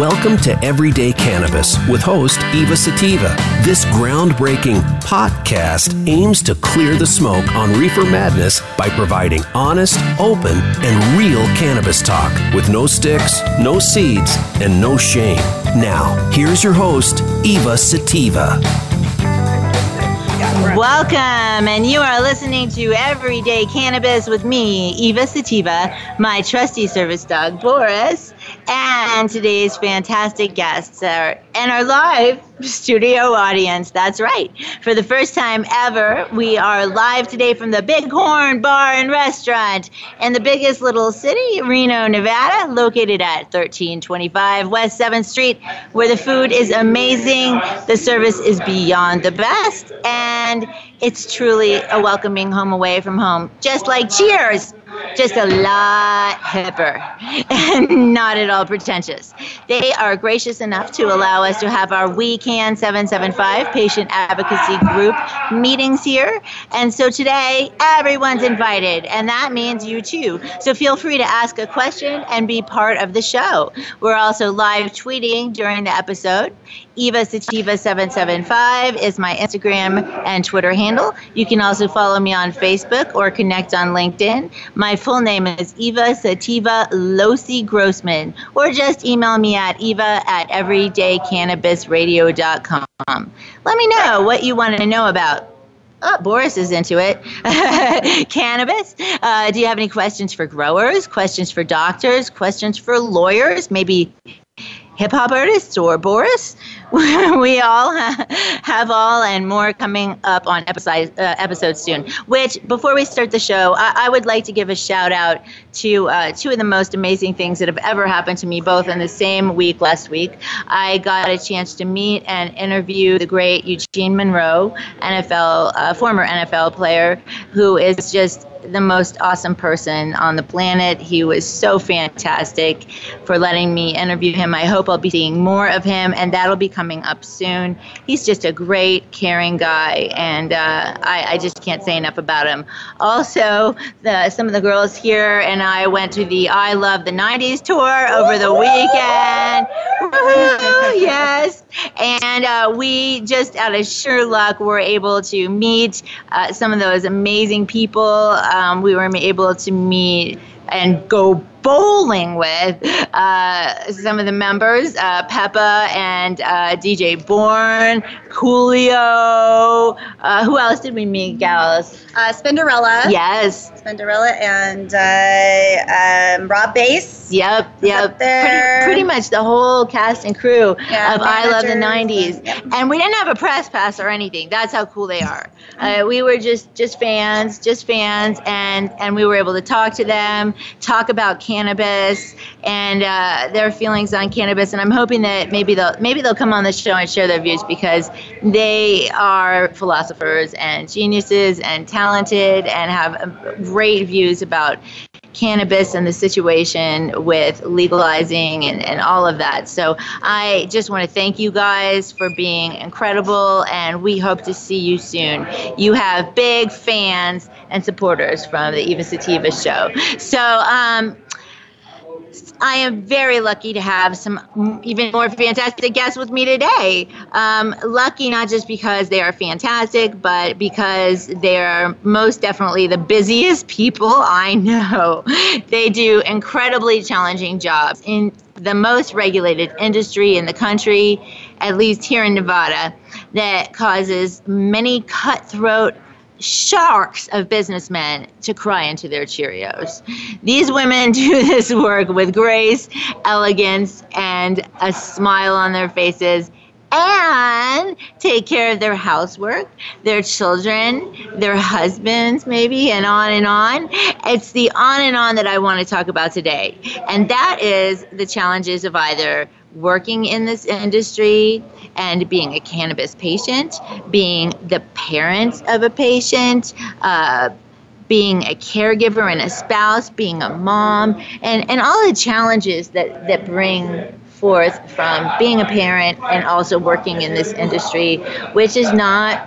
Welcome to Everyday Cannabis with host Eva Sativa. This groundbreaking podcast aims to clear the smoke on reefer madness by providing honest, open, and real cannabis talk with no sticks, no seeds, and no shame. Now, here's your host, Eva Sativa. Welcome, and you are listening to Everyday Cannabis with me, Eva Sativa, my trusty service dog, Boris, and today's fantastic guests are, and our live studio audience. That's right. For the first time ever, we are live today from the Bighorn Bar and Restaurant in the biggest little city, Reno, Nevada, located at 1325 West 7th Street, where the food is amazing, the service is beyond the best, and it's truly a welcoming home away from home, just like Cheers just a lot hipper and not at all pretentious. They are gracious enough to allow us to have our We Can 775 patient advocacy group meetings here. And so today, everyone's invited, and that means you too. So feel free to ask a question and be part of the show. We're also live tweeting during the episode. Eva Sativa 775 is my Instagram and Twitter handle. You can also follow me on Facebook or connect on LinkedIn. My full name is Eva Sativa Losi Grossman, or just email me at eva at everydaycannabisradio.com. Let me know what you want to know about Oh, Boris is into it. Cannabis. Uh, do you have any questions for growers? Questions for doctors? Questions for lawyers? Maybe hip hop artists or Boris? we all have all and more coming up on episode, uh, episodes soon. Which, before we start the show, I, I would like to give a shout out to uh, two of the most amazing things that have ever happened to me, both in the same week last week. I got a chance to meet and interview the great Eugene Monroe, NFL, uh, former NFL player, who is just the most awesome person on the planet. He was so fantastic for letting me interview him. I hope I'll be seeing more of him, and that'll be coming up soon. He's just a great, caring guy, and uh, I, I, just can't say enough about him. Also, the, some of the girls here and I went to the I Love the 90s tour over the weekend. yes. And uh, we just, out of sheer luck, were able to meet uh, some of those amazing people um, we were able to meet and go bowling with uh, some of the members, uh, Pepa and uh, DJ Born, Coolio. Uh, who else did we meet, gals? Uh, Spinderella. Yes. Spinderella and uh, um, Rob Base. Yep, yep. Pretty, pretty, much the whole cast and crew yeah, of I Love the 90s. Yep. And we didn't have a press pass or anything. That's how cool they are. Uh, we were just just fans, just fans, and and we were able to talk to them, talk about cannabis and uh, their feelings on cannabis. And I'm hoping that maybe they'll maybe they'll come on the show and share their views because they are philosophers and geniuses and talented and have great views about cannabis and the situation with legalizing and, and all of that. So I just want to thank you guys for being incredible, and we hope to see you soon. You have big fans and supporters from the Eva Sativa show. So, um, I am very lucky to have some even more fantastic guests with me today. Um, lucky not just because they are fantastic, but because they are most definitely the busiest people I know. They do incredibly challenging jobs in the most regulated industry in the country, at least here in Nevada, that causes many cutthroat sharks of businessmen to cry into their Cheerios. These women do this work with grace, elegance, and a smile on their faces and take care of their housework, their children, their husbands, maybe, and on and on. It's the on and on that I want to talk about today. And that is the challenges of either working in this industry and being a cannabis patient, being the parent of a patient, uh, being a caregiver and a spouse, being a mom, and, and all the challenges that, that bring forth from being a parent and also working in this industry, which is not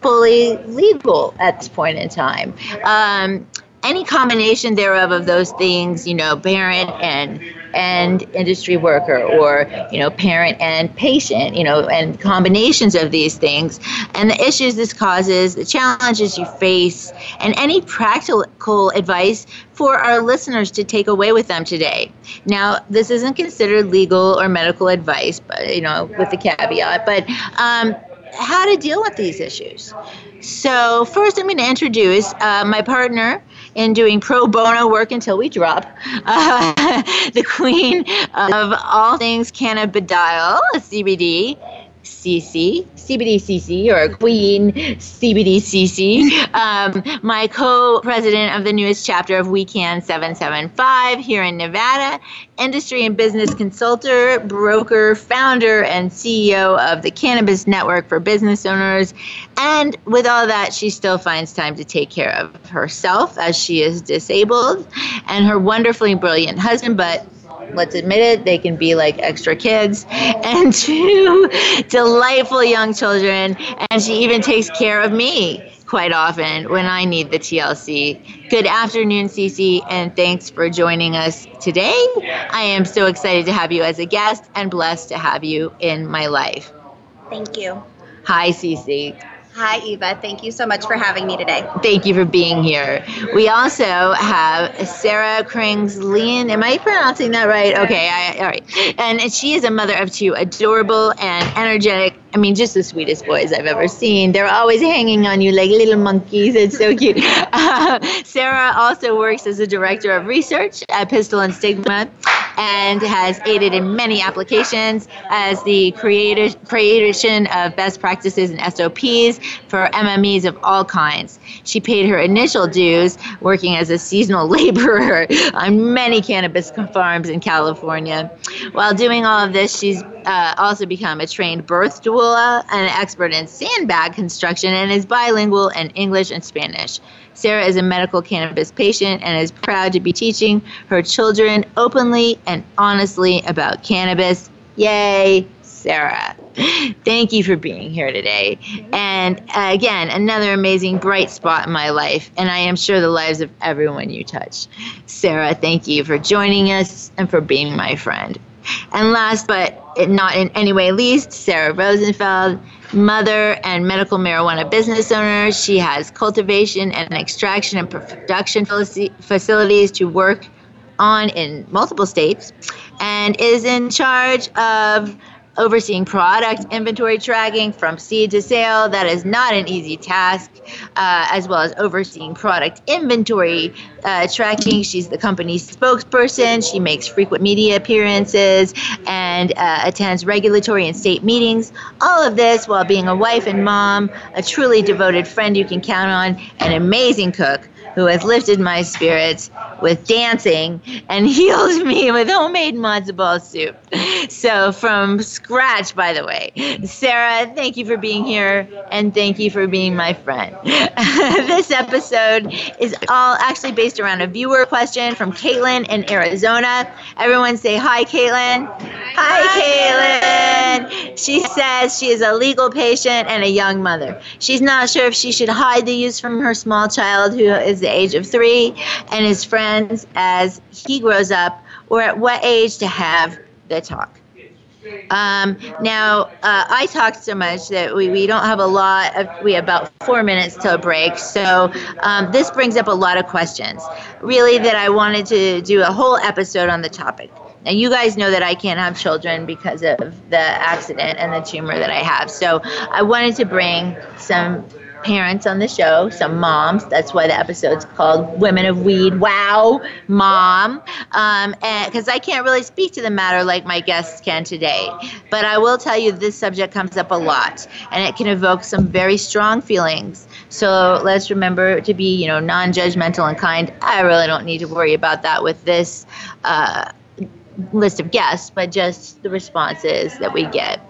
fully legal at this point in time. Um, any combination thereof of those things, you know, parent and and industry worker or you know parent and patient you know and combinations of these things. And the issues this causes the challenges you face and any practical advice for our listeners to take away with them today. Now this isn't considered legal or medical advice but you know with the caveat but um, how to deal with these issues. So first i'm going to introduce uh, my partner in doing pro bono work until we drop. Uh, the queen of all things cannabidiol, CBD, CC, CBDCC, or Queen CBDCC, um, my co president of the newest chapter of We Can 775 here in Nevada, industry and business consultant, broker, founder, and CEO of the Cannabis Network for Business Owners. And with all that, she still finds time to take care of herself as she is disabled and her wonderfully brilliant husband, but let's admit it, they can be like extra kids, and two delightful young children. And she even takes care of me quite often when I need the TLC. Good afternoon, Cece, and thanks for joining us today. I am so excited to have you as a guest and blessed to have you in my life. Thank you. Hi, Cece. Hi, Eva. Thank you so much for having me today. Thank you for being here. We also have Sarah Krings-Lien. Am I pronouncing that right? Okay, I, all right. And she is a mother of two adorable and energetic I mean, just the sweetest boys I've ever seen. They're always hanging on you like little monkeys. It's so cute. Uh, Sarah also works as a director of research at Pistil and Stigma and has aided in many applications as the creator, creation of best practices and SOPs for MMEs of all kinds. She paid her initial dues working as a seasonal laborer on many cannabis farms in California. While doing all of this, she's uh, also become a trained birth doula, an expert in sandbag construction, and is bilingual in English and Spanish. Sarah is a medical cannabis patient and is proud to be teaching her children openly and honestly about cannabis. Yay, Sarah. Thank you for being here today. And again, another amazing bright spot in my life, and I am sure the lives of everyone you touch. Sarah, thank you for joining us and for being my friend. And last but not in any way least, Sarah Rosenfeld, mother and medical marijuana business owner. She has cultivation and extraction and production facilities to work on in multiple states and is in charge of overseeing product inventory tracking from seed to sale. That is not an easy task, uh, as well as overseeing product inventory uh, tracking. She's the company's spokesperson. She makes frequent media appearances and uh, attends regulatory and state meetings. All of this while being a wife and mom, a truly devoted friend you can count on, an amazing cook who has lifted my spirits with dancing and healed me with homemade matzo ball soup. So, from scratch, by the way. Sarah, thank you for being here and thank you for being my friend. this episode is all actually based around a viewer question from Caitlin in Arizona. Everyone say hi, Caitlin. Hi, hi Caitlin. She says she is a legal patient and a young mother. She's not sure if she should hide the use from her small child who is the age of three and his friends as he grows up, or at what age to have the talk. Um, now, uh, I talk so much that we, we don't have a lot of, we have about four minutes till a break. So um, this brings up a lot of questions. Really, that I wanted to do a whole episode on the topic. Now, you guys know that I can't have children because of the accident and the tumor that I have. So I wanted to bring some parents on the show, some moms. That's why the episode's called Women of Weed. Wow, mom. Um, because I can't really speak to the matter like my guests can today. But I will tell you this subject comes up a lot and it can evoke some very strong feelings. So let's remember to be, you know, non judgmental and kind. I really don't need to worry about that with this. Uh, list of guests, but just the responses that we get.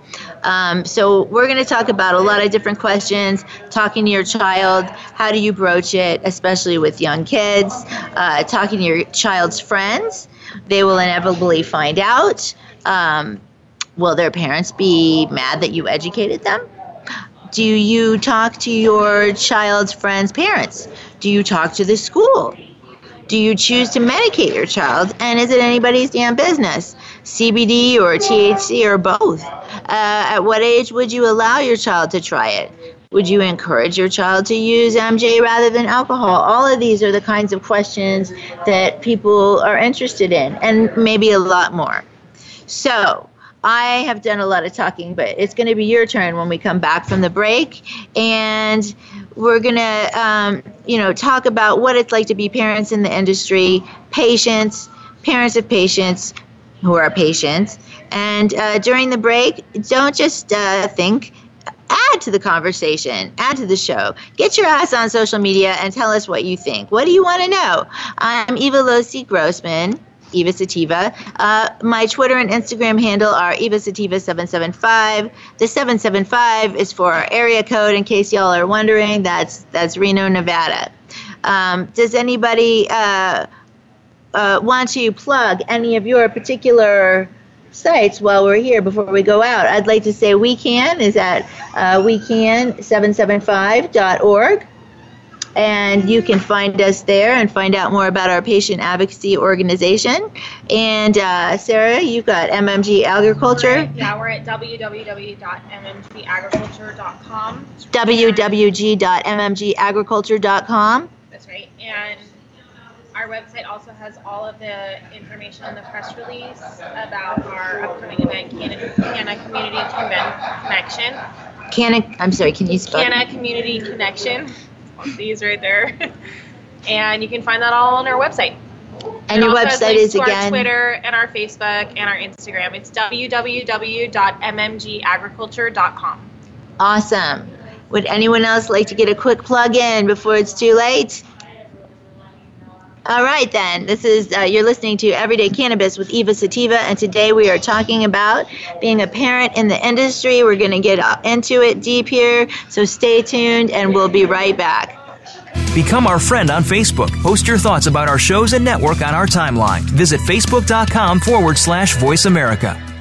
Um, so we're going to talk about a lot of different questions. Talking to your child, how do you broach it, especially with young kids? Uh, talking to your child's friends, they will inevitably find out. Um, will their parents be mad that you educated them? Do you talk to your child's friends' parents? Do you talk to the school? Do you choose to medicate your child? And is it anybody's damn business? CBD or THC or both? Uh, at what age would you allow your child to try it? Would you encourage your child to use MJ rather than alcohol? All of these are the kinds of questions that people are interested in, and maybe a lot more. So, I have done a lot of talking, but it's going to be your turn when we come back from the break. And we're going to, um, you know, talk about what it's like to be parents in the industry, patients, parents of patients who are patients. And uh, during the break, don't just uh, think, add to the conversation, add to the show. Get your ass on social media and tell us what you think. What do you want to know? I'm Eva Losi Grossman. Eva Sativa. Uh, my Twitter and Instagram handle are Eva Sativa775. The 775 is for our area code, in case y'all are wondering. That's that's Reno, Nevada. Um, does anybody uh, uh, want to plug any of your particular sites while we're here before we go out? I'd like to say we can is at uh, wecan775.org and you can find us there and find out more about our patient advocacy organization. And uh, Sarah, you've got MMG Agriculture. Yeah, we're at www.mmgagriculture.com. www.mmgagriculture.com. That's right. And our website also has all of the information in the press release about our upcoming event, Canna, Canna Community Connection. Canna, I'm sorry, can you spell Canna Community Connection these right there. and you can find that all on our website. And it your website is again our Twitter and our Facebook and our Instagram. It's www.mmgagriculture.com. Awesome. Would anyone else like to get a quick plug in before it's too late? All right, then. This is, uh, you're listening to Everyday Cannabis with Eva Sativa, and today we are talking about being a parent in the industry. We're going to get into it deep here, so stay tuned, and we'll be right back. Become our friend on Facebook. Post your thoughts about our shows and network on our timeline. Visit facebook.com forward slash voice America.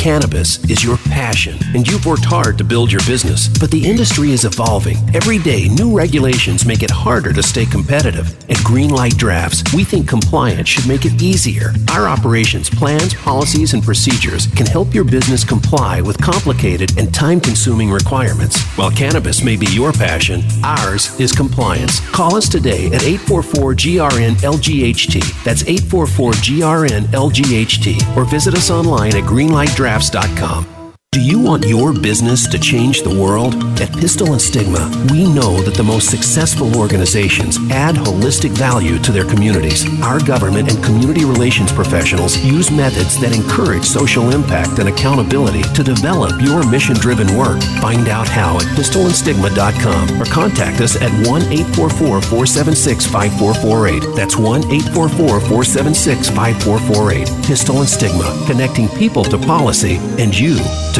Cannabis is your passion, and you've worked hard to build your business. But the industry is evolving. Every day, new regulations make it harder to stay competitive. At Greenlight Drafts, we think compliance should make it easier. Our operations plans, policies, and procedures can help your business comply with complicated and time consuming requirements. While cannabis may be your passion, ours is compliance. Call us today at 844 GRN LGHT. That's 844 GRN LGHT. Or visit us online at Greenlight Drafts crafts.com. Do you want your business to change the world? At Pistil and Stigma, we know that the most successful organizations add holistic value to their communities. Our government and community relations professionals use methods that encourage social impact and accountability to develop your mission driven work. Find out how at pistilandstigma.com or contact us at 1 844 476 5448. That's 1 844 476 5448. Pistil and Stigma, connecting people to policy and you to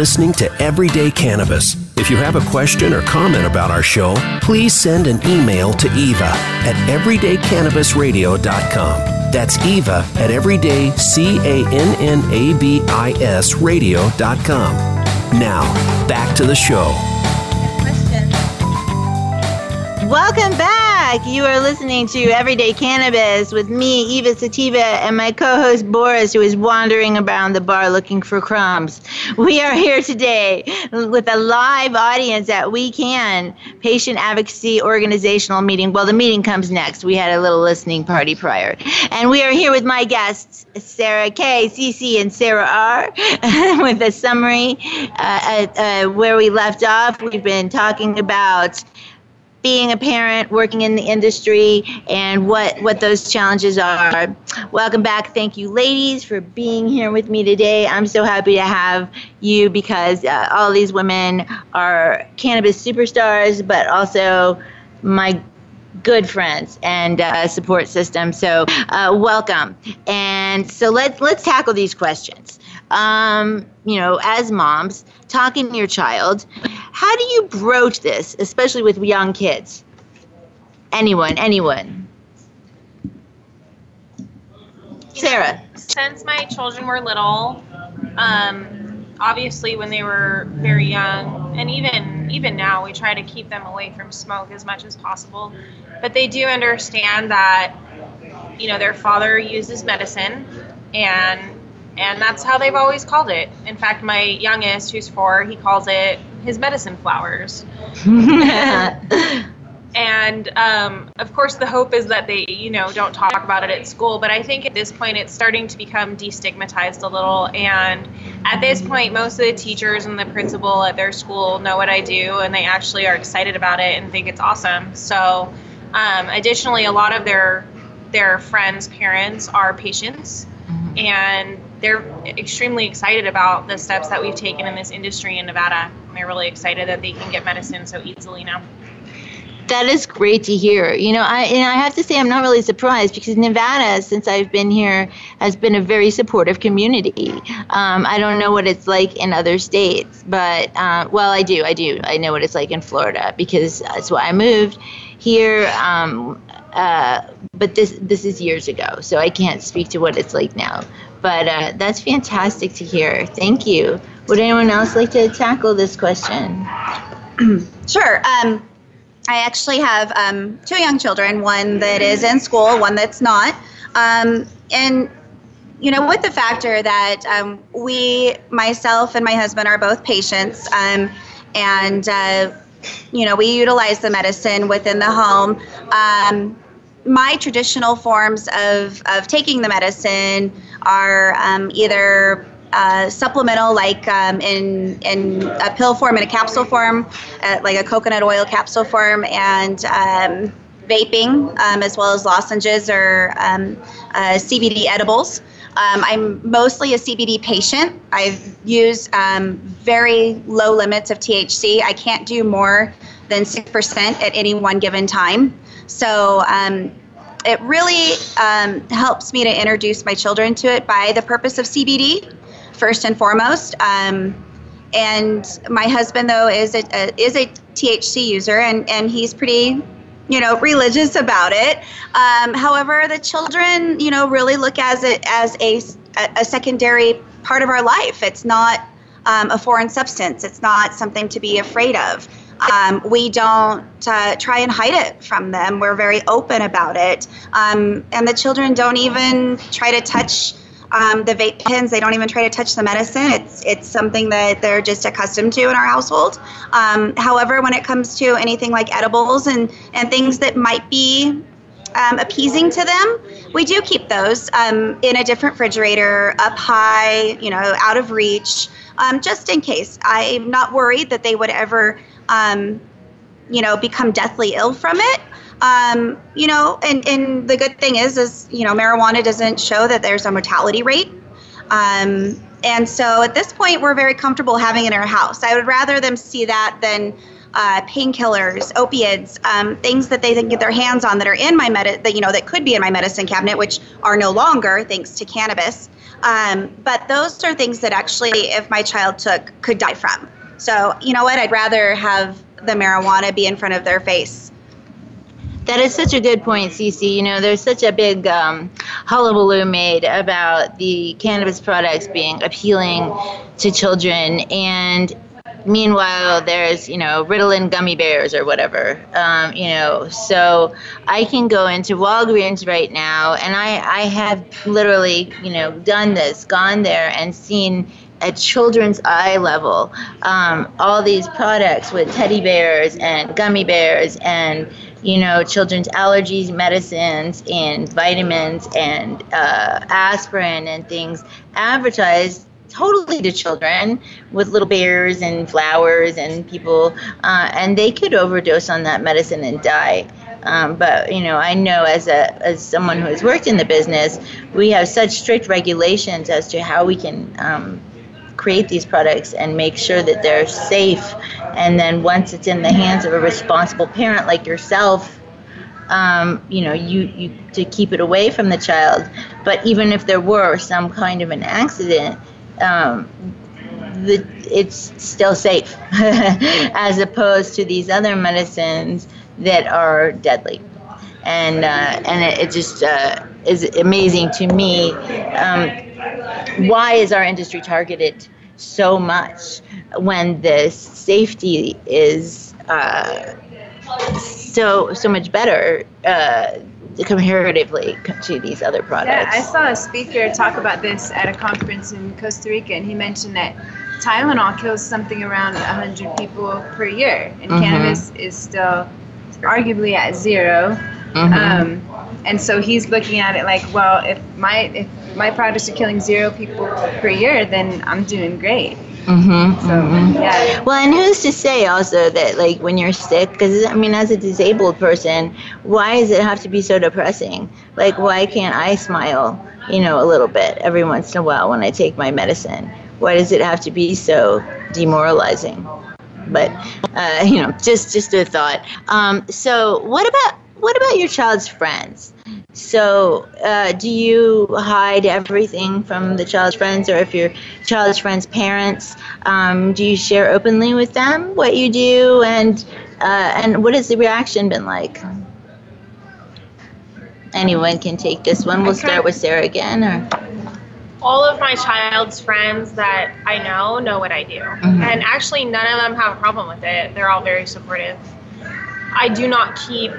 Listening to Everyday Cannabis. If you have a question or comment about our show, please send an email to Eva at everydaycannabisradio.com. That's Eva at everyday, C-A-N-N-A-B-I-S radio.com. Now, back to the show. Welcome back. You are listening to Everyday Cannabis with me, Eva Sativa, and my co host Boris, who is wandering around the bar looking for crumbs. We are here today with a live audience at We Can Patient Advocacy Organizational Meeting. Well, the meeting comes next. We had a little listening party prior. And we are here with my guests, Sarah K, CC, and Sarah R, with a summary uh, uh, where we left off. We've been talking about being a parent, working in the industry, and what, what those challenges are. Welcome back. Thank you, ladies, for being here with me today. I'm so happy to have you because uh, all these women are cannabis superstars, but also my good friends and uh, support system. So uh, welcome. And so let's let's tackle these questions. Um, you know, as moms, talking to your child, how do you broach this, especially with young kids? Anyone, anyone. Sarah. Since my children were little, um, obviously when they were very young, and even even now, we try to keep them away from smoke as much as possible. But they do understand that, you know, their father uses medicine, and and that's how they've always called it. In fact, my youngest, who's four, he calls it his medicine flowers. and um, of course, the hope is that they, you know, don't talk about it at school. But I think at this point, it's starting to become destigmatized a little. And at this point, most of the teachers and the principal at their school know what I do, and they actually are excited about it and think it's awesome. So, um, additionally, a lot of their their friends' parents are patients, and they're extremely excited about the steps that we've taken in this industry in Nevada. And they're really excited that they can get medicine so easily now. That is great to hear. You know, I and I have to say I'm not really surprised because Nevada, since I've been here, has been a very supportive community. Um, I don't know what it's like in other states, but uh, well, I do. I do. I know what it's like in Florida because that's why I moved here. Um, uh, but this this is years ago, so I can't speak to what it's like now. But uh, that's fantastic to hear. Thank you. Would anyone else like to tackle this question? sure. Um, I actually have um, two young children, one that is in school, one that's not. Um, and, you know, with the factor that um, we, myself and my husband, are both patients, um, and, uh, you know, we utilize the medicine within the home. Um, my traditional forms of, of taking the medicine are um, either uh, supplemental, like um, in in a pill form, in a capsule form, uh, like a coconut oil capsule form, and um, vaping, um, as well as lozenges or um, uh, CBD edibles. Um, I'm mostly a CBD patient. I've used um, very low limits of THC. I can't do more than 6% at any one given time. So um, it really um, helps me to introduce my children to it by the purpose of CBD, first and foremost. Um, and my husband, though, is a, a, is a THC user, and, and he's pretty, you know, religious about it. Um, however, the children, you know, really look as it as a, a secondary part of our life. It's not um, a foreign substance. It's not something to be afraid of. Um, we don't uh, try and hide it from them. We're very open about it. Um, and the children don't even try to touch um, the vape pens. They don't even try to touch the medicine. It's it's something that they're just accustomed to in our household. Um, however, when it comes to anything like edibles and and things that might be um, appeasing to them, we do keep those um, in a different refrigerator, up high, you know, out of reach, um, just in case. I'm not worried that they would ever um, you know, become deathly ill from it. Um, you know, and, and the good thing is, is, you know, marijuana doesn't show that there's a mortality rate. Um, and so at this point, we're very comfortable having it in our house. I would rather them see that than uh, painkillers, opiates, um, things that they can get their hands on that are in my med, that you know that could be in my medicine cabinet, which are no longer thanks to cannabis. Um, but those are things that actually, if my child took, could die from. So, you know what? I'd rather have the marijuana be in front of their face. That is such a good point, Cece. You know, there's such a big um, hullabaloo made about the cannabis products being appealing to children, and meanwhile, there's you know Ritalin gummy bears or whatever. Um, you know, so I can go into Walgreens right now, and I I have literally you know done this, gone there, and seen at children's eye level um, all these products with teddy bears and gummy bears and you know children's allergies medicines and vitamins and uh, aspirin and things advertised totally to children with little bears and flowers and people, uh, and they could overdose on that medicine and die. Um, but you know, I know as a as someone who has worked in the business, we have such strict regulations as to how we can um, create these products and make sure that they're safe. And then once it's in the hands of a responsible parent like yourself, um, you know, you, you to keep it away from the child. But even if there were some kind of an accident, um, the, it's still safe as opposed to these other medicines that are deadly. And, uh, and it, it just uh, is amazing to me. Um, why is our industry targeted so much when the safety is uh, so so much better uh, comparatively to these other products. Yeah, I saw a speaker talk about this at a conference in Costa Rica, and he mentioned that Tylenol kills something around 100 people per year, and mm-hmm. cannabis is still arguably at 0 mm-hmm. um, and so he's looking at it like, well, if my if my products are killing zero people per year, then I'm doing great. Mm-hmm, so, mm-hmm. yeah. Well, and who's to say also that, like, when you're sick, because I mean, as a disabled person, why does it have to be so depressing? Like, why can't I smile, you know, a little bit every once in a while when I take my medicine? Why does it have to be so demoralizing? But, uh, you know, just just a thought. Um, so, what about what about your child's friends? So, uh, do you hide everything from the child's friends, or if your child's friends' parents, um, do you share openly with them what you do, and uh, and what has the reaction been like? Anyone can take this one. We'll start with Sarah again, or all of my child's friends that I know know what I do. Mm-hmm. And actually, none of them have a problem with it. They're all very supportive. I do not keep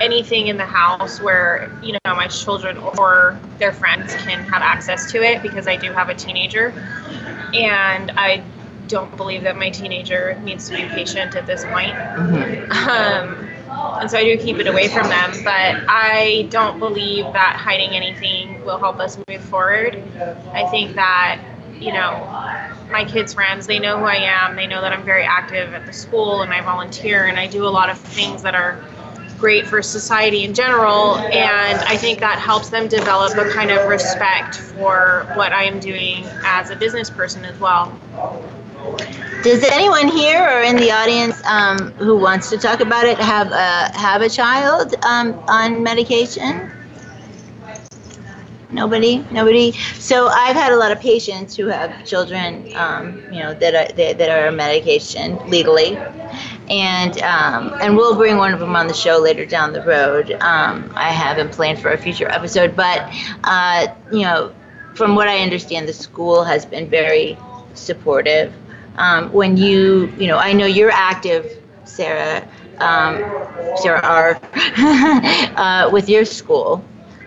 anything in the house where you know my children or their friends can have access to it because I do have a teenager, and I don't believe that my teenager needs to be patient at this point. Mm-hmm. Um, and so I do keep it away from them. But I don't believe that hiding anything will help us move forward. I think that you know my kids' friends they know who I am. They know that I'm very active at the school and I volunteer and I do a lot of things that are great for society in general. And I think that helps them develop a kind of respect for what I am doing as a business person as well. Does anyone here or in the audience um, who wants to talk about it have a have a child um, on medication? Nobody, nobody. So I've had a lot of patients who have children, um, you know, that are that, are on medication legally, and um, and we'll bring one of them on the show later down the road. Um, I have him planned for a future episode, but uh, you know, from what I understand, the school has been very supportive. Um, when you, you know, I know you're active, Sarah, um, Sarah R, uh, with your school.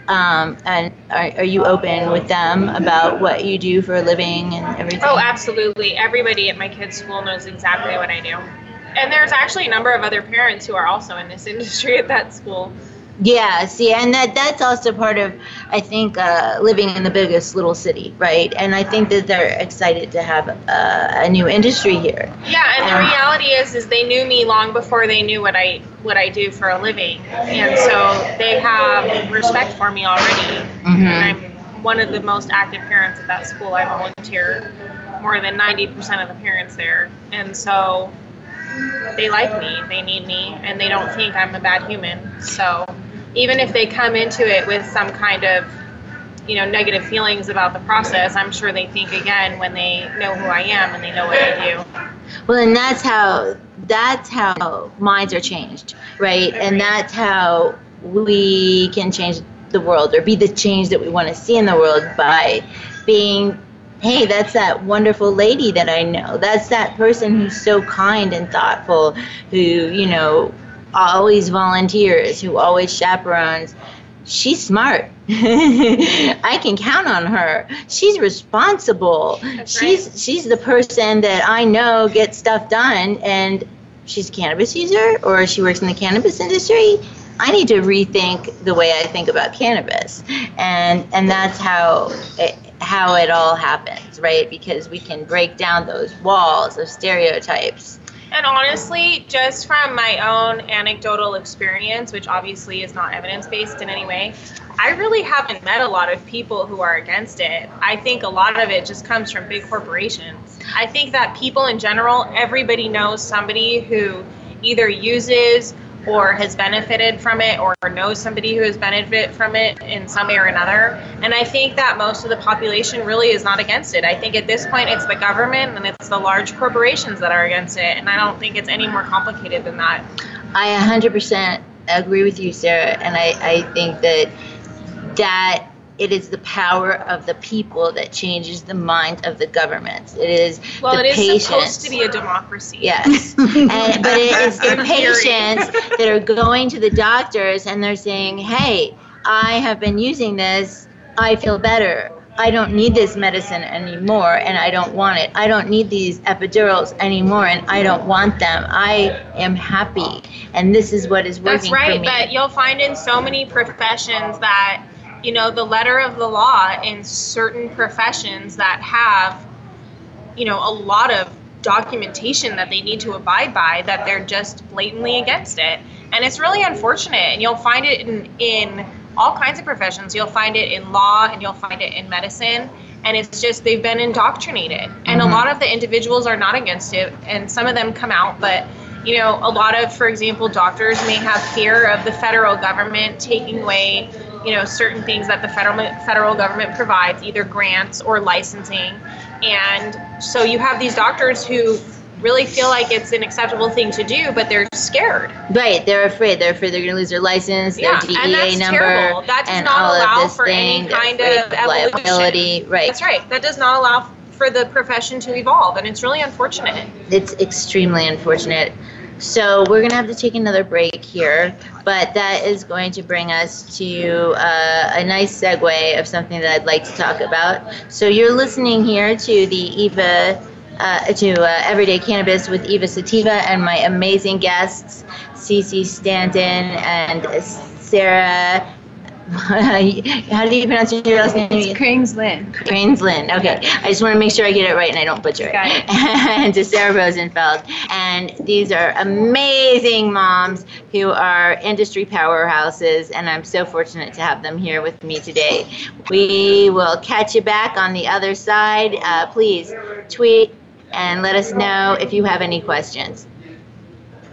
Um, and are, are you open with them about what you do for a living and everything? Oh, absolutely. Everybody at my kids' school knows exactly what I do and there's actually a number of other parents who are also in this industry at that school. Yeah, see, and that that's also part of, I think, uh, living in the biggest little city, right? And I think that they're excited to have uh, a new industry here. Yeah, and the reality is, is they knew me long before they knew what I what I do for a living, and so they have respect for me already. Mm-hmm. And I'm one of the most active parents at that school. I volunteer more than ninety percent of the parents there, and so they like me, they need me, and they don't think I'm a bad human. So even if they come into it with some kind of you know negative feelings about the process i'm sure they think again when they know who i am and they know what i do. Well and that's how that's how minds are changed right? And that's how we can change the world or be the change that we want to see in the world by being hey, that's that wonderful lady that I know. That's that person who's so kind and thoughtful, who, you know, always volunteers, who always chaperones. She's smart. I can count on her. She's responsible. That's she's right. she's the person that I know gets stuff done and she's a cannabis user or she works in the cannabis industry. I need to rethink the way I think about cannabis. And and that's how it, how it all happens, right? Because we can break down those walls of stereotypes. And honestly, just from my own anecdotal experience, which obviously is not evidence based in any way, I really haven't met a lot of people who are against it. I think a lot of it just comes from big corporations. I think that people in general, everybody knows somebody who either uses or has benefited from it or knows somebody who has benefited from it in some way or another. And I think that most of the population really is not against it. I think at this point it's the government and it's the large corporations that are against it. And I don't think it's any more complicated than that. I 100% agree with you, Sarah. And I, I think that that it is the power of the people that changes the mind of the government. It is well, the it is patience. supposed to be a democracy. Yes, and, but it is the patients that are going to the doctors and they're saying, "Hey, I have been using this. I feel better. I don't need this medicine anymore, and I don't want it. I don't need these epidurals anymore, and I don't want them. I am happy, and this is what is working That's right, for me." but you'll find in so many professions that you know the letter of the law in certain professions that have you know a lot of documentation that they need to abide by that they're just blatantly against it. And it's really unfortunate. And you'll find it in in all kinds of professions. You'll find it in law and you'll find it in medicine. And it's just they've been indoctrinated. And mm-hmm. a lot of the individuals are not against it. And some of them come out but you know a lot of for example doctors may have fear of the federal government taking away you know certain things that the federal federal government provides, either grants or licensing, and so you have these doctors who really feel like it's an acceptable thing to do, but they're scared. Right, they're afraid. They're afraid they're going to lose their license, yeah, their DEA and that's number, terrible. That does not all allow for thing. any kind of liability. Right. That's right. That does not allow for the profession to evolve, and it's really unfortunate. It's extremely unfortunate. So we're going to have to take another break here, but that is going to bring us to uh, a nice segue of something that I'd like to talk about. So you're listening here to the Eva, uh, to uh, Everyday Cannabis with Eva Sativa and my amazing guests, Cece Stanton and Sarah how do you pronounce your last name? It's Craneslin. Craneslin. Okay. I just want to make sure I get it right and I don't butcher it. Got it. and to Sarah Rosenfeld. And these are amazing moms who are industry powerhouses, and I'm so fortunate to have them here with me today. We will catch you back on the other side. Uh, please tweet and let us know if you have any questions.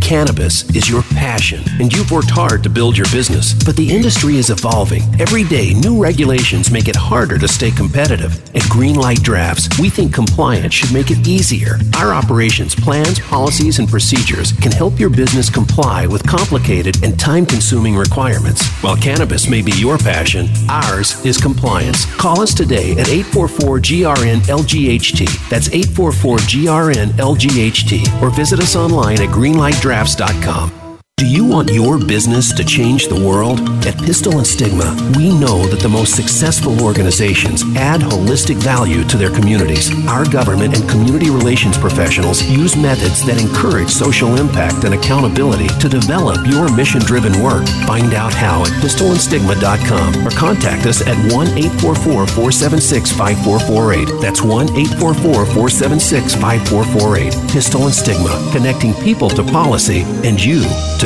Cannabis is your passion, and you've worked hard to build your business. But the industry is evolving. Every day, new regulations make it harder to stay competitive. At Greenlight Drafts, we think compliance should make it easier. Our operations plans, policies, and procedures can help your business comply with complicated and time consuming requirements. While cannabis may be your passion, ours is compliance. Call us today at 844 GRN LGHT. That's 844 GRN LGHT. Or visit us online at greenlightdrafts.com crafts.com. Do you want your business to change the world? At Pistil and Stigma, we know that the most successful organizations add holistic value to their communities. Our government and community relations professionals use methods that encourage social impact and accountability to develop your mission driven work. Find out how at pistilandstigma.com or contact us at 1 844 476 5448. That's 1 844 476 5448. Pistil and Stigma, connecting people to policy and you to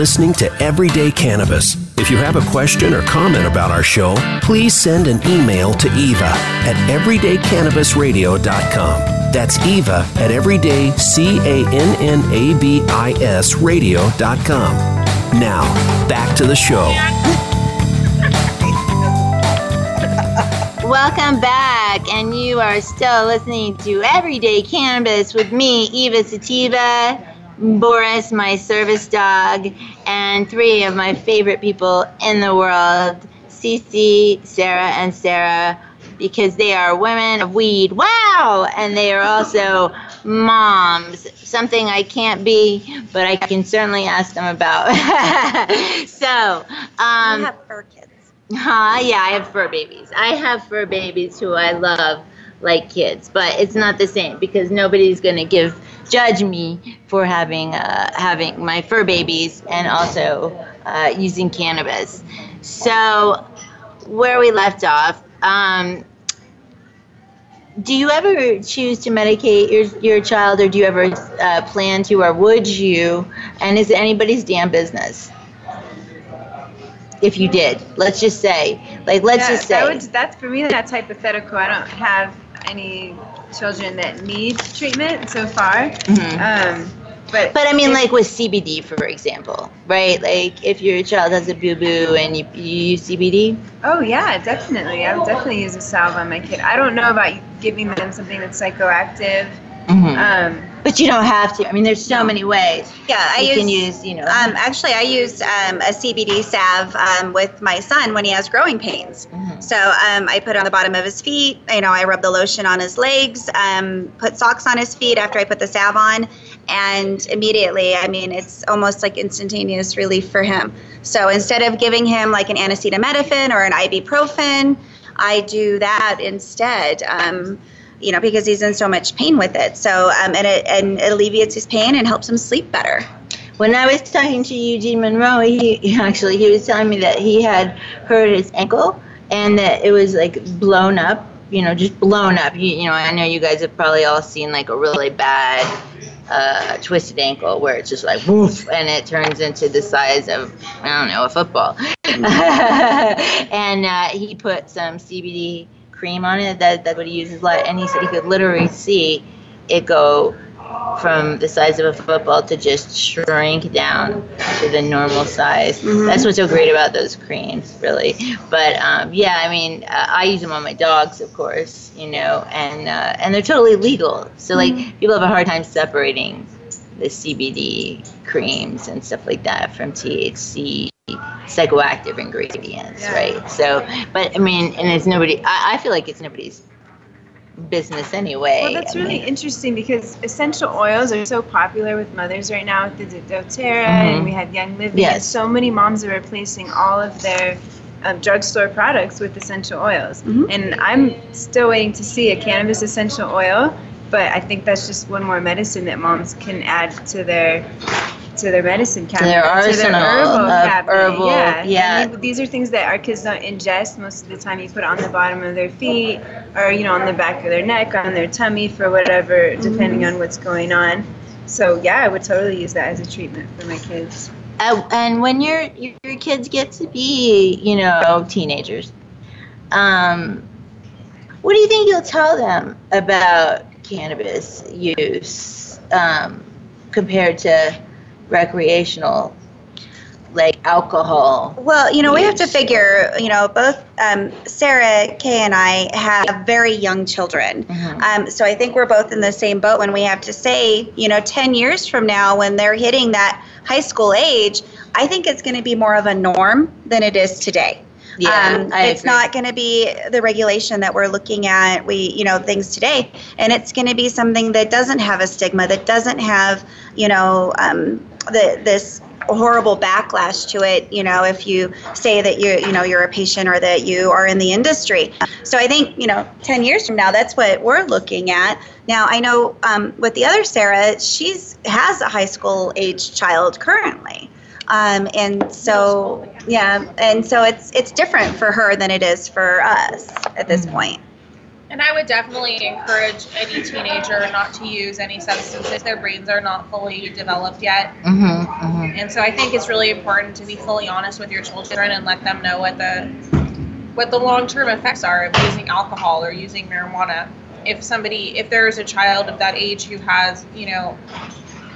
Listening to Everyday Cannabis. If you have a question or comment about our show, please send an email to Eva at everydaycannabisradio.com. That's Eva at everyday, C-A-N-N-A-B-I-S radio.com. Now, back to the show. welcome back. And you are still listening to Everyday Cannabis with me, Eva Sativa, Boris, my service dog, and three of my favorite people in the world, Cece, Sarah, and Sarah, because they are women of weed. Wow! And they are also moms, something I can't be, but I can certainly ask them about. so, um, have fur kids. Uh, yeah, I have fur babies. I have fur babies who I love like kids, but it's not the same because nobody's gonna give judge me for having uh, having my fur babies and also uh, using cannabis. So, where we left off, um, do you ever choose to medicate your, your child or do you ever uh, plan to or would you? And is it anybody's damn business? If you did let's just say like let's yeah, just say that would, that's for me that's hypothetical. I don't have any children that need treatment so far Mhm. um, but but i mean like with cbd for example right like if your child has a boo-boo and you, you use cbd Oh yeah, definitely. I would definitely use a salve on my kid. I don't know about giving them something that's psychoactive. Um, but you don't have to i mean there's so many ways Yeah, I you use, can use you know Um, actually, I use um, a CBD salve um, with my son when he has growing pains. Mhm. So um, I put it on the bottom of his feet. You know, I rub the lotion on his legs. Um, put socks on his feet after I put the salve on, and immediately, I mean, it's almost like instantaneous relief for him. So instead of giving him like an acetaminophen or an ibuprofen, I do that instead. Um, you know, because he's in so much pain with it. So um, and it and it alleviates his pain and helps him sleep better. When I was talking to Eugene Monroe, he actually he was telling me that he had hurt his ankle and that it was like blown up, you know, just blown up. You, you know, I know you guys have probably all seen like a really bad uh, twisted ankle where it's just like woof and it turns into the size of I don't know a football. and uh, he put some CBD cream on it. That that's what he uses. Like, and he said he could literally see it go from the size of a football to just shrink down to the normal size. That's what's so great about those creams, really. But um, yeah, I mean, uh, I use them on my dogs, of course, you know, and uh, and they're totally legal. So like, people have a hard time separating the CBD creams and stuff like that from THC psychoactive ingredients, Yeah. right? So, but I mean, and it's nobody. I, I feel like it's nobody's business anyway. Well, that's I really mean, interesting because essential oils are so popular with mothers right now with the doTERRA, Mhm. and we had Young Living. Yes. So many moms are replacing all of their um, drugstore products with essential oils. Mhm. And I'm still waiting to see a cannabis essential oil, but I think that's just one more medicine that moms can add to their to their medicine cabinet, their to their herbal of cabinet. herbal- yeah. yeah. They- these are things that our kids don't ingest most of the time. You put it on the bottom of their feet, or you know, on the back of their neck, on their tummy, for whatever, depending on what's going on. So yeah, I would totally use that as a treatment for my kids. Uh, and when your your kids get to be, you know, teenagers, um, what do you think you'll tell them about cannabis use um, compared to recreational, like alcohol? Well, you know, we have to figure, you know, both um, Sarah, Kay, and I have very young children. Mhm. Um, so I think we're both in the same boat when we have to say, you know, 10 years from now, when they're hitting that high school age, I think it's going to be more of a norm than it is today. Yeah, um, it's agree. not going to be the regulation that we're looking at. We, you know, things today, and it's going to be something that doesn't have a stigma, that doesn't have, you know, um, the this horrible backlash to it. You know, if you say that you, you know, you're a patient or that you are in the industry. So I think, you know, ten years from now, that's what we're looking at. Now I know um, with the other Sarah, she's has a high school age child currently. Um, and so, yeah, and so it's it's different for her than it is for us at this point. And I would definitely encourage any teenager not to use any substances. Their brains are not fully developed yet. Mm-hmm, mm-hmm. And so I think it's really important to be fully honest with your children and let them know what the what the long-term effects are of using alcohol or using marijuana. If somebody if there is a child of that age who has, you know,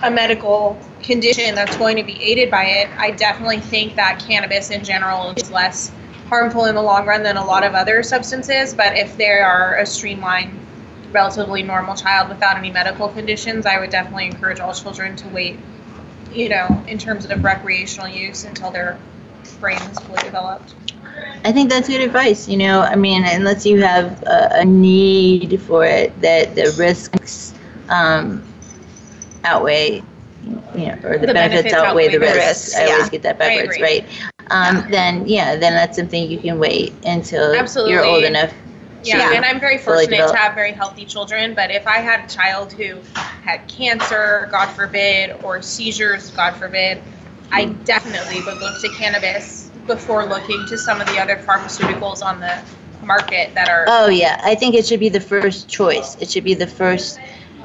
a medical condition that's going to be aided by it, I definitely think that cannabis in general is less harmful in the long run than a lot of other substances. But if they are a streamlined, relatively normal child without any medical conditions, I would definitely encourage all children to wait, you know, in terms of recreational use until their brain is fully developed. I think that's good advice. You know, I mean, unless you have a, a need for it, that the risks um, outweigh, you know, or the, The benefits, benefits outweigh the risks. risks, I always get that backwards, right? Um, Then, yeah, then that's something you can wait until you're old enough. Yeah, Yeah. and I'm very fortunate to have very healthy children. But if I had a child who had cancer, God forbid, or seizures, God forbid, I definitely would look to cannabis before looking to some of the other pharmaceuticals on the market that are. Oh yeah, I think it should be the first choice. It should be the first.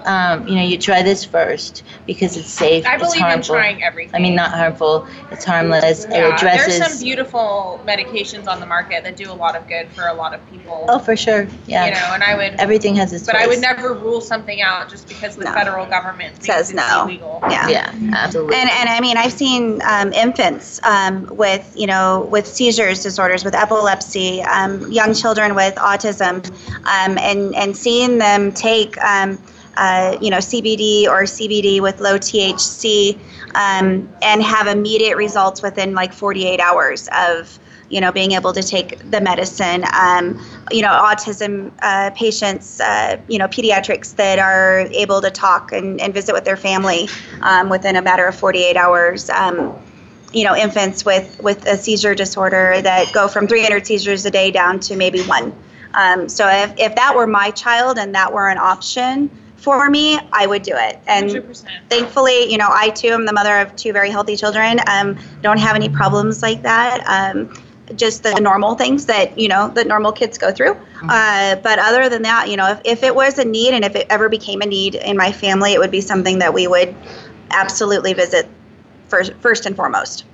Um, you know, you try this first because it's safe. I it's believe in harmful. trying everything. I mean, not harmful. It's harmless. It Yeah, addresses. there's some beautiful medications on the market that do a lot of good for a lot of people. oh, for sure. Yeah. You know, and I would. Everything has its. but I would never rule something out just because the No. federal government thinks Says it's no. illegal. Yeah. Yeah, absolutely. And and I mean I've seen um, infants um, with you know with seizures disorders with epilepsy, um, young children with autism, um, and and seeing them take um, uh, you know CBD or CBD with low THC um, and have immediate results within like 48 hours of you know being able to take the medicine. Um, you know autism uh, patients uh, you know pediatrics that are able to talk and, and visit with their family um, within a matter of 48 hours. Um, you know infants with with a seizure disorder that go from 300 seizures a day down to maybe one. Um, so if, if that were my child and that were an option for me i would do it and 100%. thankfully, you know, I too am the mother of two very healthy children. Um, don't have any problems like that. Um, just the normal things that you know that normal kids go through. Uh, but other than that, you know, if, if it was a need and if it ever became a need in my family, it would be something that we would absolutely visit first, first and foremost.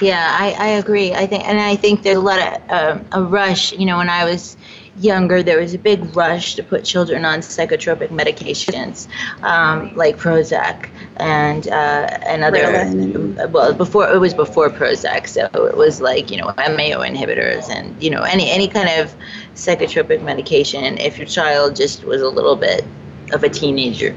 Yeah, I, I agree. I think, and I think there's a lot of um, a rush. You know, when I was younger, there was a big rush to put children on psychotropic medications um, like Prozac and uh, and other. Ritalin Well, before it was before Prozac, so it was like you know MAO inhibitors and you know any any kind of psychotropic medication. If your child just was a little bit of a teenager.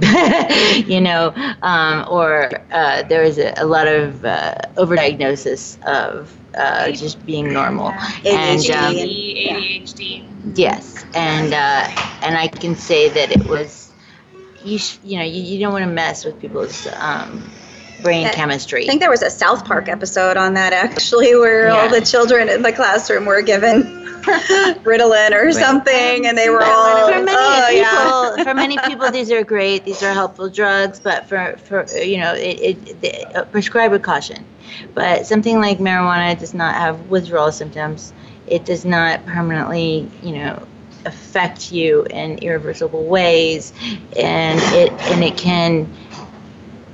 you know, um, or uh, there is a, a lot of uh, overdiagnosis of uh, just being normal. And ADHD. um, ADHD, ADHD. yes, and uh, and I can say that it was, you sh- you know, you, you don't want to mess with people's um, brain That- chemistry. I think there was a South Park episode on that actually, where Yeah. all the children in the classroom were given Ritalin or something, and they were all. for many oh, yeah. people, for many people, these are great. These are helpful drugs, but for for you know, it, it, the, uh, prescribe with caution. But something like marijuana does not have withdrawal symptoms. It does not permanently, you know, affect you in irreversible ways, and it and it can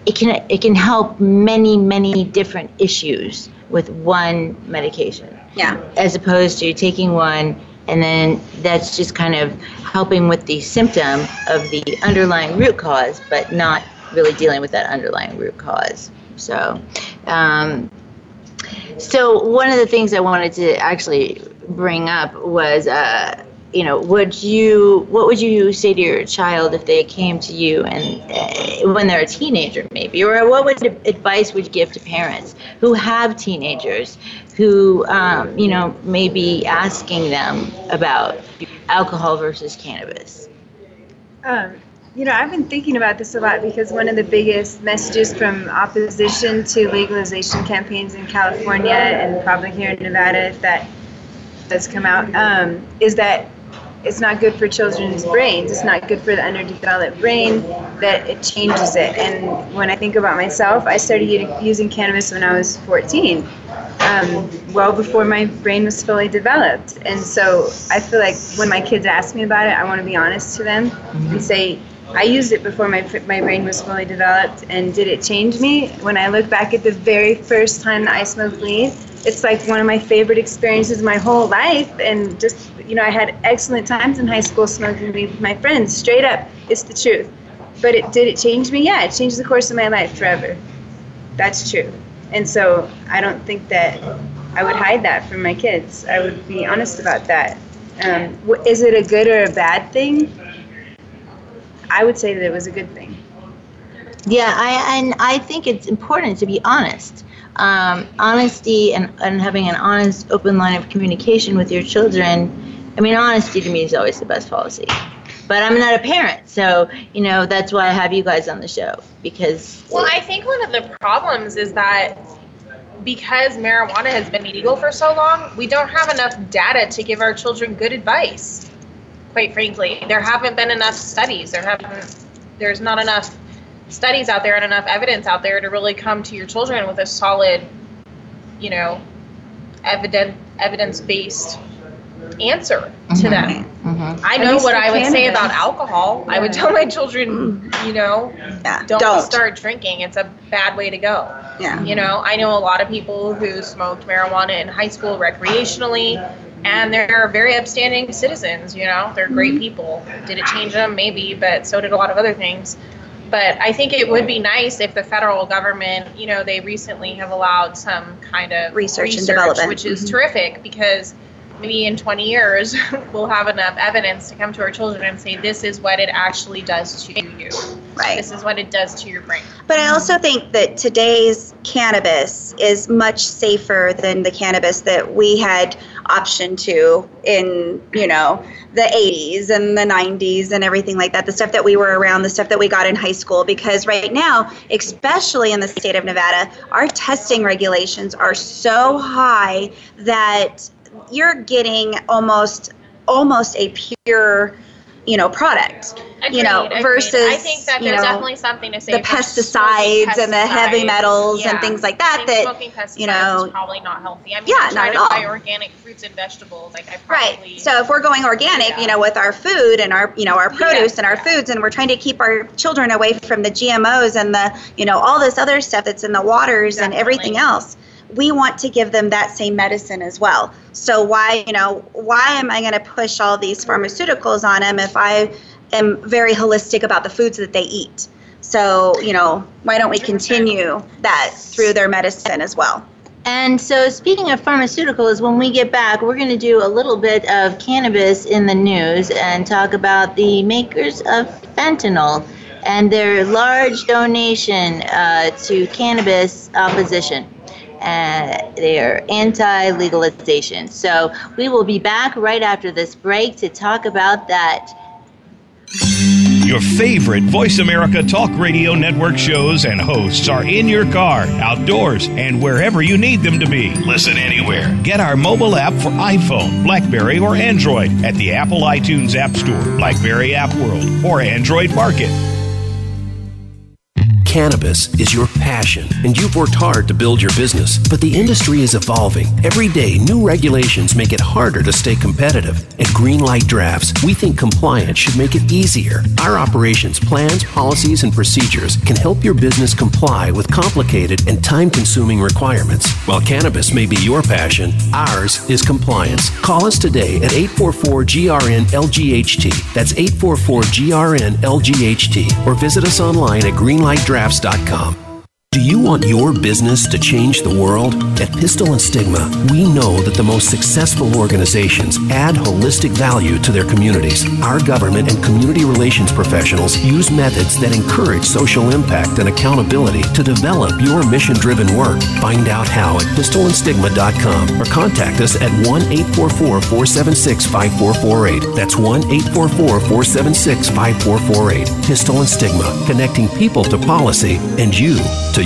it can it can help many many different issues with one medication Yeah. as opposed to taking one and then that's just kind of helping with the symptom of the underlying root cause, but not really dealing with that underlying root cause. So, um, so one of the things I wanted to actually bring up was, uh, you know, would you, what would you say to your child if they came to you and uh, when they're a teenager, maybe, or what would advice would you give to parents who have teenagers who, um, you know, may be asking them about alcohol versus cannabis? Um, you know, I've been thinking about this a lot because one of the biggest messages from opposition to legalization campaigns in California and probably here in Nevada, if that does come out, um, is that it's not good for children's brains. It's not good for the underdeveloped brain. That it changes it. And when I think about myself, I started using cannabis when I was 14, um, well before my brain was fully developed. And so I feel like when my kids ask me about it, I want to be honest to them and say, I used it before my my brain was fully developed, and did it change me? When I look back at the very first time that I smoked weed, it's like one of my favorite experiences my whole life, and just you know, I had excellent times in high school smoking weed with my friends. Straight up, it's the truth. But it did it change me? Yeah, it changed the course of my life forever. That's true. And so I don't think that I would hide that from my kids. I would be honest about that. Um, is it a good or a bad thing? I would say that it was a good thing. Yeah, I and I think it's important to be honest. Um, honesty and, and having an honest, open line of communication with your children. I mean, honesty to me is always the best policy. But I'm not a parent, so you know that's why I have you guys on the show because. Well, I think one of the problems is that because marijuana has been illegal for so long, we don't have enough data to give our children good advice. Quite frankly, there haven't been enough studies. There haven't. There's not enough studies out there and enough evidence out there to really come to your children with a solid, you know, evident evidence based answer to mm-hmm. them. Mm-hmm. I know what I would cannabis. say about alcohol. Yeah. I would tell my children, you know, yeah. don't, don't, start drinking. It's a bad way to go. Yeah. You know, I know a lot of people who smoked marijuana in high school recreationally, and they're very upstanding citizens. You know, they're great mm-hmm. people. Did it change them? Maybe, but so did a lot of other things. But I think it would be nice if the federal government, you know, they recently have allowed some kind of research, research and development, which is mm-hmm. terrific because maybe in 20 years we'll have enough evidence to come to our children and say this is what it actually does to you. Right. This is what it does to your brain. But i also think that today's cannabis is much safer than the cannabis that we had option to in you know the 80s and the 90s and everything like that the stuff that we were around the stuff that we got in high school because right now especially in the state of nevada our testing regulations are so high that you're getting almost almost a pure you know product agreed, you know agreed. versus I think that there's know, definitely something to say the pesticides, pesticides, and the heavy metals yeah. and things like that that smoking pesticides you know is probably not healthy I mean yeah, I try to all. buy organic fruits and vegetables like I probably right so if we're going organic yeah. you know with our food and our you know our produce and our foods and we're trying to keep our children away from the GMOs and the you know all this other stuff that's in the waters definitely. and everything else we want to give them that same medicine as well. So why, you know, why am I going to push all these pharmaceuticals on them if I am very holistic about the foods that they eat? So, you know, why don't we continue that through their medicine as well? And so, speaking of pharmaceuticals, when we get back, we're going to do a little bit of cannabis in the news and talk about the makers of fentanyl and their large donation uh, to cannabis opposition uh, they're anti legalization. So we will be back right after this break to talk about that. Your favorite Voice America Talk Radio Network shows and hosts are in your car, outdoors, and wherever you need them to be. Listen anywhere. Get our mobile app for iPhone, Blackberry, or Android at the Apple iTunes App Store, Blackberry App World, or Android Market cannabis is your passion and you've worked hard to build your business, but the industry is evolving. Every day, new regulations make it harder to stay competitive. At Greenlight Drafts, we think compliance should make it easier. Our operations plans, policies, and procedures can help your business comply with complicated and time consuming requirements. While cannabis may be your passion, ours is compliance. Call us today at 844 GRN LGHT. That's 844 GRN LGHT. Or visit us online at Greenlight Drafts.com. Do you want your business to change the world? At Pistil and Stigma, we know that the most successful organizations add holistic value to their communities. Our government and community relations professionals use methods that encourage social impact and accountability to develop your mission driven work. Find out how at pistilandstigma.com or contact us at 1 844 476 5448. That's 1 844 476 5448. Pistil and Stigma, connecting people to policy and you to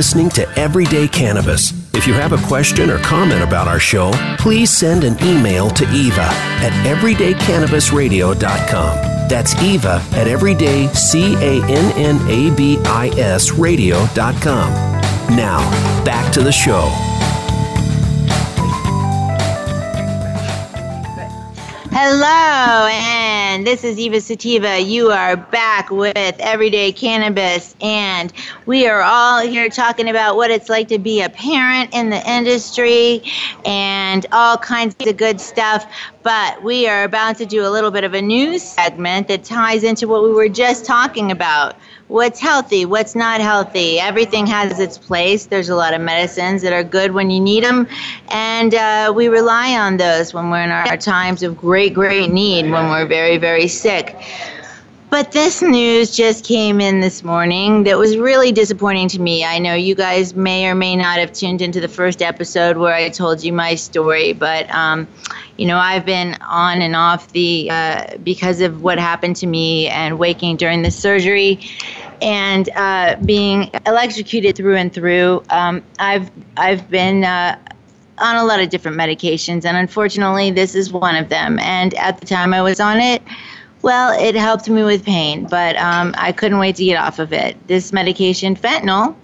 Listening to Everyday Cannabis. If you have a question or comment about our show, please send an email to Eva at everydaycannabisradio.com. That's Eva at everydaycannabisradio.com. Now, back to the show. Hello, and this is Eva Sativa. You are back with Everyday Cannabis, and we are all here talking about what it's like to be a parent in the industry and all kinds of good stuff. But we are about to do a little bit of a news segment that ties into what we were just talking about what's healthy, what's not healthy. Everything has its place. There's a lot of medicines that are good when you need them, and uh, we rely on those when we're in our times of great, great need, when we're very, very sick. But this news just came in this morning that was really disappointing to me. I know you guys may or may not have tuned into the first episode where I told you my story, but um, you know I've been on and off the uh, because of what happened to me and waking during the surgery and uh, being electrocuted through and through. Um, I've I've been uh, on a lot of different medications, and unfortunately, this is one of them. And at the time I was on it. Well, it helped me with pain, but um, I couldn't wait to get off of it. This medication, fentanyl,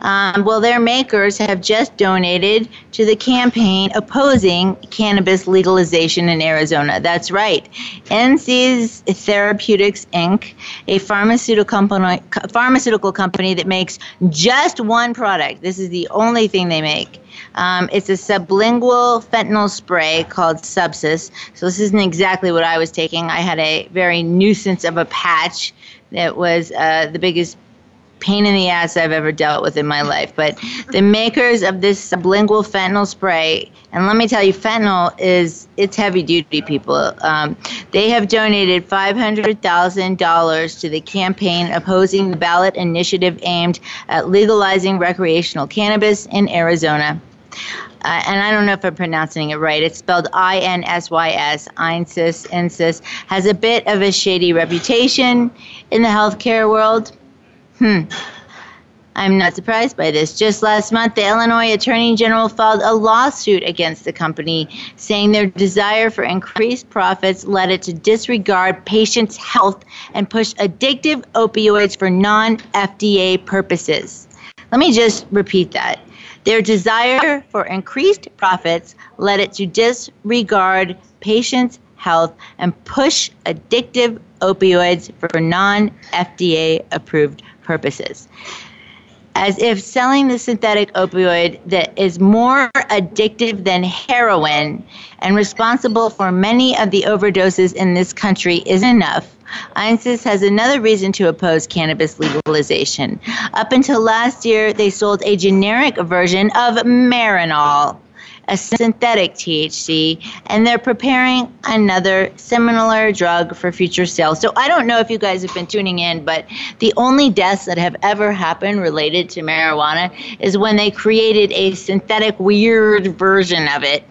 um, well, their makers have just donated to the campaign opposing cannabis legalization in Arizona. That's right. INSYS Therapeutics Inc., a pharmaceutical company, pharmaceutical company that makes just one product. This is the only thing they make. Um, it's a sublingual fentanyl spray called Subsys. So this isn't exactly what I was taking. I had a very nuisance of a patch that was uh, the biggest pain in the ass I've ever dealt with in my life. But the makers of this sublingual fentanyl spray, and let me tell you, fentanyl is it's heavy duty, people. Um, they have donated five hundred thousand dollars to the campaign opposing the ballot initiative aimed at legalizing recreational cannabis in Arizona. Uh, and I don't know if I'm pronouncing it right. It's spelled I N S Y S. INSYS, INSYS has a bit of a shady reputation in the healthcare world. Hmm. I'm not surprised by this. Just last month, the Illinois Attorney General filed a lawsuit against the company, saying their desire for increased profits led it to disregard patients' health and push addictive opioids for non FDA purposes. Let me just repeat that. Their desire for increased profits led it to disregard patients' health and push addictive opioids for non FDA approved purposes. As if selling the synthetic opioid that is more addictive than heroin and responsible for many of the overdoses in this country is enough, INSYS has another reason to oppose cannabis legalization. Up until last year, they sold a generic version of Marinol, a synthetic THC, and they're preparing another similar drug for future sales. So I don't know if you guys have been tuning in, but the only deaths that have ever happened related to marijuana is when they created a synthetic, weird version of it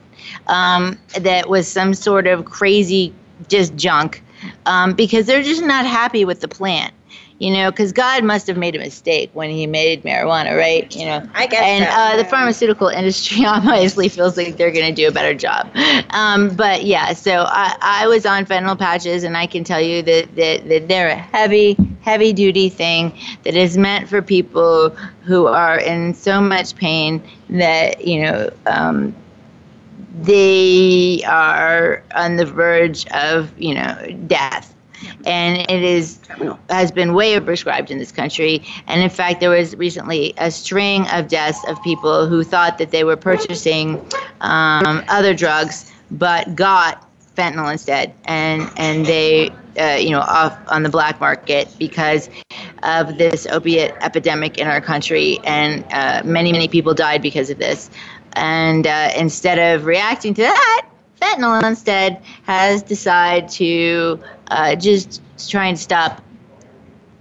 um, that was some sort of crazy, just junk um, because they're just not happy with the plant. You know, because God must have made a mistake when He made marijuana, right? You know, I guess. And so. uh, the pharmaceutical industry obviously feels like they're going to do a better job. Um, but yeah, so I, I was on fentanyl patches, and I can tell you that, that, that they're a heavy, heavy duty thing that is meant for people who are in so much pain that, you know, um, they are on the verge of, you know, death. And it is has been way overprescribed in this country. And in fact, there was recently a string of deaths of people who thought that they were purchasing um, other drugs, but got fentanyl instead, and and they uh, you know off on the black market because of this opiate epidemic in our country, and uh, many many people died because of this. And uh, instead of reacting to that, fentanyl instead has decided to uh, just try and stop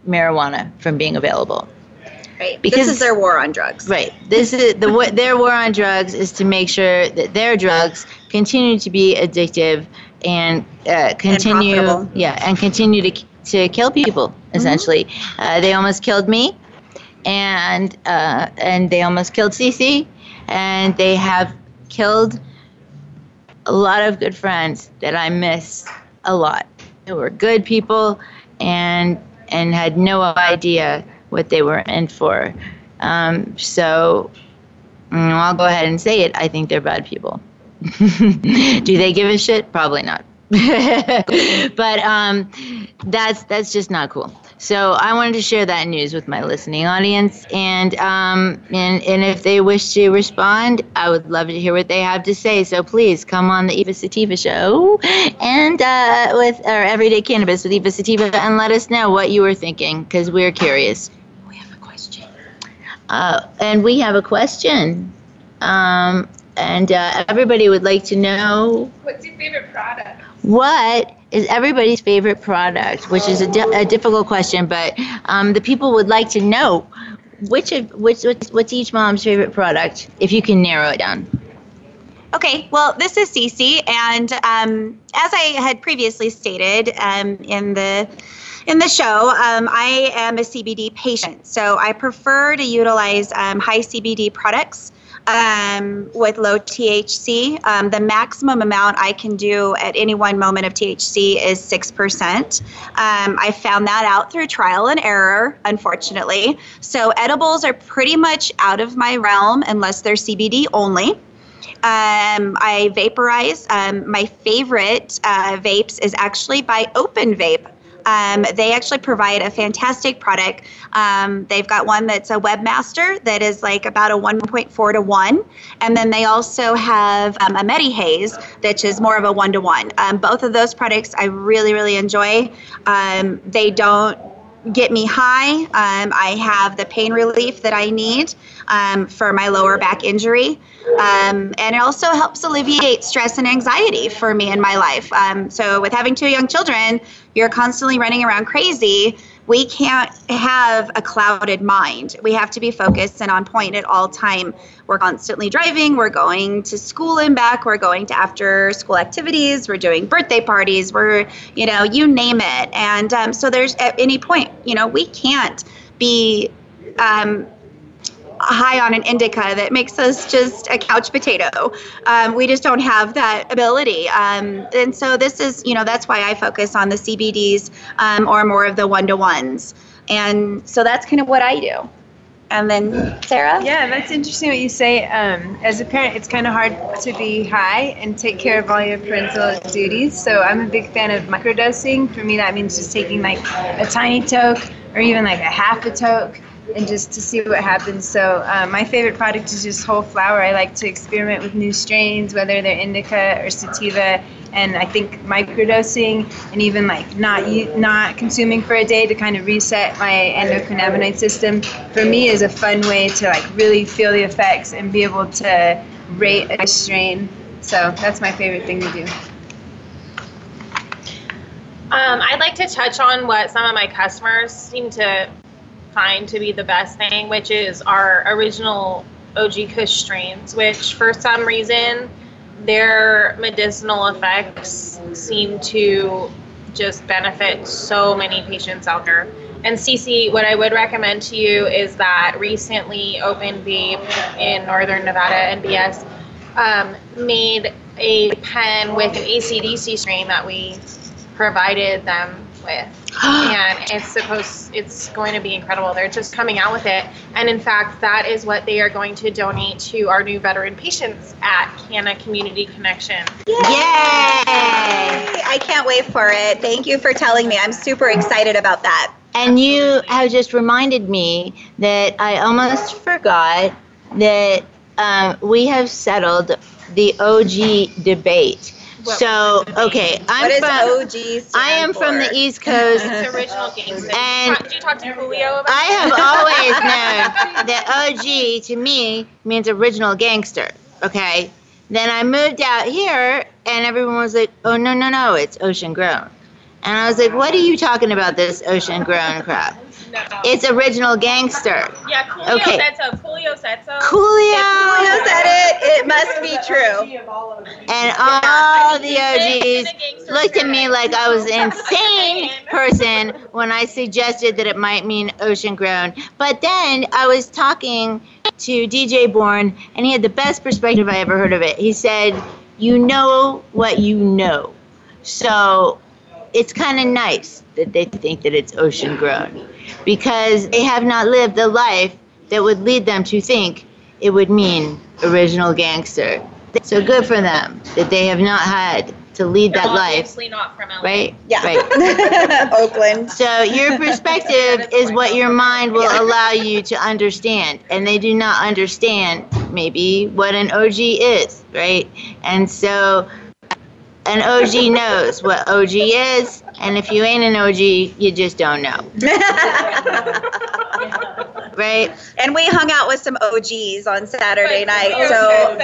marijuana from being available. Right. Because this is their war on drugs. Right. This is the their war on drugs is to make sure that their drugs continue to be addictive and uh, continue, and yeah, and continue to to kill people. Essentially, mm-hmm. uh, they almost killed me, and uh, and they almost killed Cece, and they have killed a lot of good friends that I miss a lot. They were good people and and had no idea what they were in for. Um, so mm, I'll go ahead and say it. I think they're bad people. Do they give a shit? Probably not. but um, that's that's just not cool. So I wanted to share that news with my listening audience, and um, and and if they wish to respond, I would love to hear what they have to say. So please come on the Eva Sativa show, and uh, with our Everyday Cannabis with Eva Sativa, and let us know what you were thinking because we're curious. We have a question. Uh, and we have a question. Um, and uh, everybody would like to know. What's your favorite product? What is everybody's favorite product? Which is a, di- a difficult question, but um, the people would like to know which of which what's, what's each mom's favorite product, if you can narrow it down. Okay, well, this is Cece, and um, as I had previously stated um, in the in the show, um, I am a CBD patient, so I prefer to utilize um, high CBD products um, with low THC. Um, the maximum amount I can do at any one moment of THC is 6%. Um, I found that out through trial and error, unfortunately. So edibles are pretty much out of my realm unless they're CBD only. Um, I vaporize. Um, my favorite uh, vapes is actually by Open Vape. Um, they actually provide a fantastic product. Um, they've got one that's a webmaster that is like about a 1.4 to 1. And then they also have um, a MediHaze, which is more of a 1 to 1. Um, both of those products I really, really enjoy. Um, they don't get me high. Um, I have the pain relief that I need um, for my lower back injury. Um, and it also helps alleviate stress and anxiety for me in my life. Um, so, with having two young children, you're constantly running around crazy. We can't have a clouded mind. We have to be focused and on point at all time. We're constantly driving. We're going to school and back. We're going to after school activities. We're doing birthday parties. We're, you know, you name it. And um, so there's at any point, you know, we can't be um, high on an indica that makes us just a couch potato. Um, we just don't have that ability. Um, and so this is, you know, that's why I focus on the CBDs um, or more of the one to ones. And so that's kind of what I do. And then Sarah? Yeah, that's interesting what you say. Um, as a parent, it's kind of hard to be high and take care of all your parental duties. So I'm a big fan of microdosing. For me, that means just taking like a tiny toke or even like a half a toke and just to see what happens. So uh, my favorite product is just whole flower. I like to experiment with new strains, whether they're indica or sativa. And I think microdosing and even like not not consuming for a day to kind of reset my endocannabinoid system for me is a fun way to like really feel the effects and be able to rate a strain. So that's my favorite thing to do. Um, I'd like to touch on what some of my customers seem to find to be the best thing, which is our original OG Kush strains, which for some reason their medicinal effects seem to just benefit so many patients out there. And Cece, what I would recommend to you is that recently Open Vape in Northern Nevada, NBS, um, made a pen with an ACDC strain that we provided them with. and it's supposed it's going to be incredible. They're just coming out with it. And in fact, that is what they are going to donate to our new veteran patients at Canna Community Connection. Yay! Yay! I can't wait for it. Thank you for telling me. I'm super excited about that. And you have just reminded me that I almost forgot that um, we have settled the OG debate so okay, I'm what from OG. I am for? from the East Coast. it's original gangster. And did you talk to Julio about I have always known that OG to me means original gangster. Okay. Then I moved out here, and everyone was like, "Oh no, no, no, it's ocean grown," and I was like, "What are you talking about? This ocean grown crap?" No. It's original gangster. Yeah, Coolio okay. said so. Coolio said so. Coolio. Coolio said it. It must be true. And all the OGs looked at me like I was an insane person when I suggested that it might mean ocean grown. But then I was talking to DJ Bourne, and he had the best perspective I ever heard of it. He said, "You know what you know." So it's kind of nice that they think that it's ocean grown because they have not lived the life that would lead them to think it would mean original gangster. So good for them that they have not had to lead They're that life. Obviously not from LA. Right? Yeah. Right. Oakland. So your perspective is what your mind will allow you to understand, and they do not understand maybe what an OG is, right? And so an OG knows what OG is, and if you ain't an OG, you just don't know, right? and we hung out with some OGs on Saturday But night, so.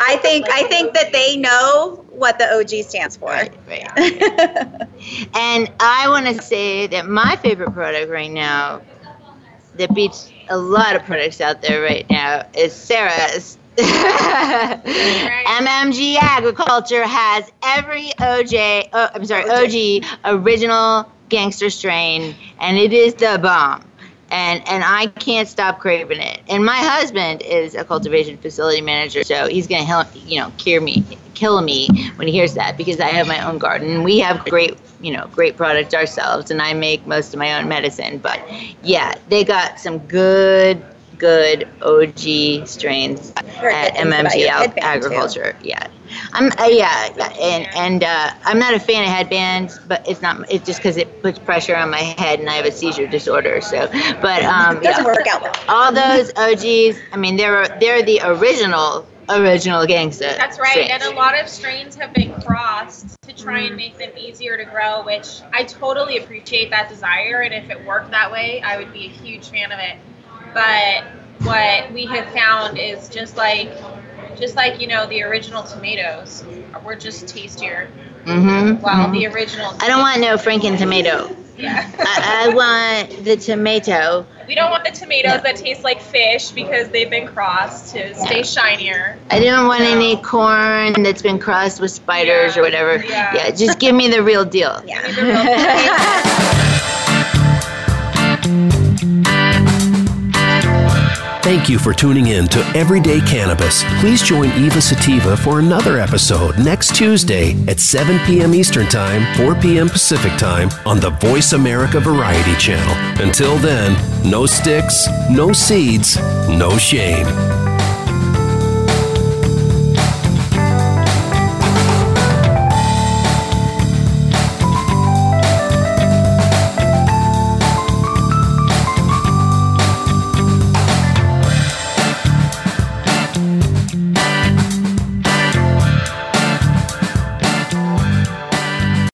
I think I think that they know what the OG stands for. Right, right. And I want to say that my favorite product right now, that beats a lot of products out there right now, is Sarah's. MMG Agriculture has every OJ, oh, I'm sorry, OG original gangster strain, and it is the bomb. And and I can't stop craving it. And my husband is a cultivation facility manager, so he's gonna help, you know, cure me, kill me when he hears that because I have my own garden. We have great, you know, great products ourselves, and I make most of my own medicine. But yeah, they got some good, good OG strains Heard at good MMG your Ag- headband, too. Agriculture. Yeah, I'm uh, yeah, yeah, and and uh, I'm not a fan of headbands, but it's not. It's just because it puts pressure on my head, and I have a seizure disorder. So, but um, It doesn't yeah. work out well. all those OGs. I mean, they're they're the original original gangster. That's right. strains. And a lot of strains have been crossed to try and make them easier to grow, which I totally appreciate that desire. And if it worked that way, I would be a huge fan of it. But what we have found is just like, just like you know, the original tomatoes were just tastier. Mm-hmm. While the original. I don't want no Franken tomato. Yeah. I, I want the tomato. we don't want the tomatoes that taste like fish because they've been crossed to stay shinier. I don't want any corn that's been crossed with spiders Yeah. or whatever. Yeah. just give me the real deal. Yeah. Thank you for tuning in to Everyday Cannabis. Please join Eva Sativa for another episode next Tuesday at 7 p.m. Eastern Time, 4 p.m. Pacific Time on the Voice America Variety Channel. Until then, no sticks, no seeds, no shame.